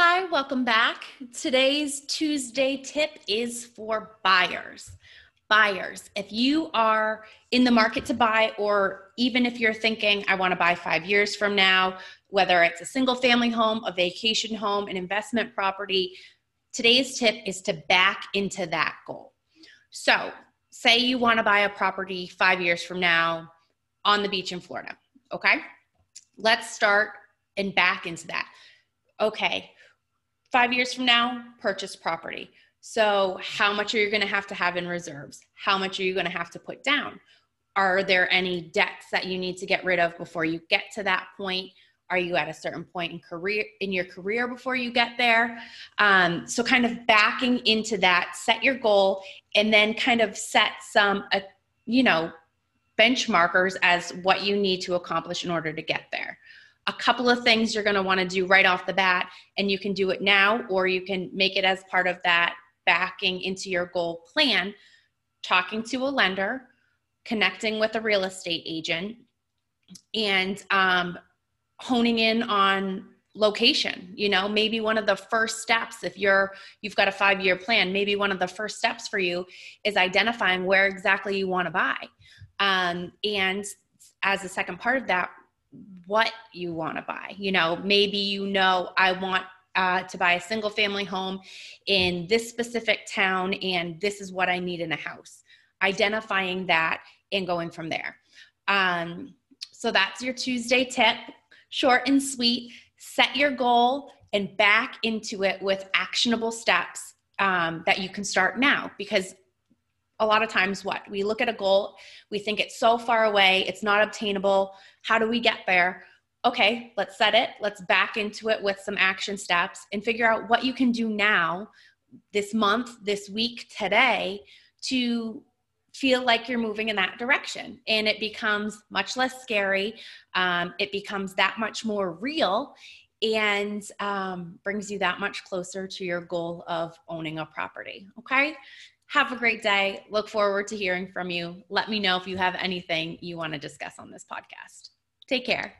Hi, welcome back. Today's Tuesday tip is for buyers. Buyers, if you are in the market to buy, or even if you're thinking, I want to buy five years from now, whether it's a single family home, a vacation home, an investment property, today's tip is to back into that goal. So, say you want to buy a property five years from now on the beach in Florida, okay? Let's start and back into that. Okay, five years from now, purchase property. So, how much are you going to have to have in reserves? How much are you going to have to put down? Are there any debts that you need to get rid of before you get to that point? Are you at a certain point in career in your career before you get there? Um, so, kind of backing into that, set your goal, and then kind of set some, uh, you know, benchmarkers as what you need to accomplish in order to get there a couple of things you're going to want to do right off the bat and you can do it now or you can make it as part of that backing into your goal plan. Talking to a lender connecting with a real estate agent and um, honing in on location you know maybe one of the first steps if you're you've got a five year plan maybe one of the first steps for you is identifying where exactly you want to buy. Um, and as a second part of that what you want to buy. You know, maybe you know, I want uh, to buy a single family home in this specific town, and this is what I need in a house. Identifying that and going from there. Um, so that's your Tuesday tip. Short and sweet. Set your goal and back into it with actionable steps um, that you can start now because a lot of times what? We look at a goal we think it's so far away it's not obtainable how do we get there? Okay let's set it let's back into it with some action steps and figure out what you can do now this month this week today to feel like you're moving in that direction. And it becomes much less scary um, it becomes that much more real and um, brings you that much closer to your goal of owning a property okay have a great day. Look forward to hearing from you. Let me know if you have anything you want to discuss on this podcast. Take care.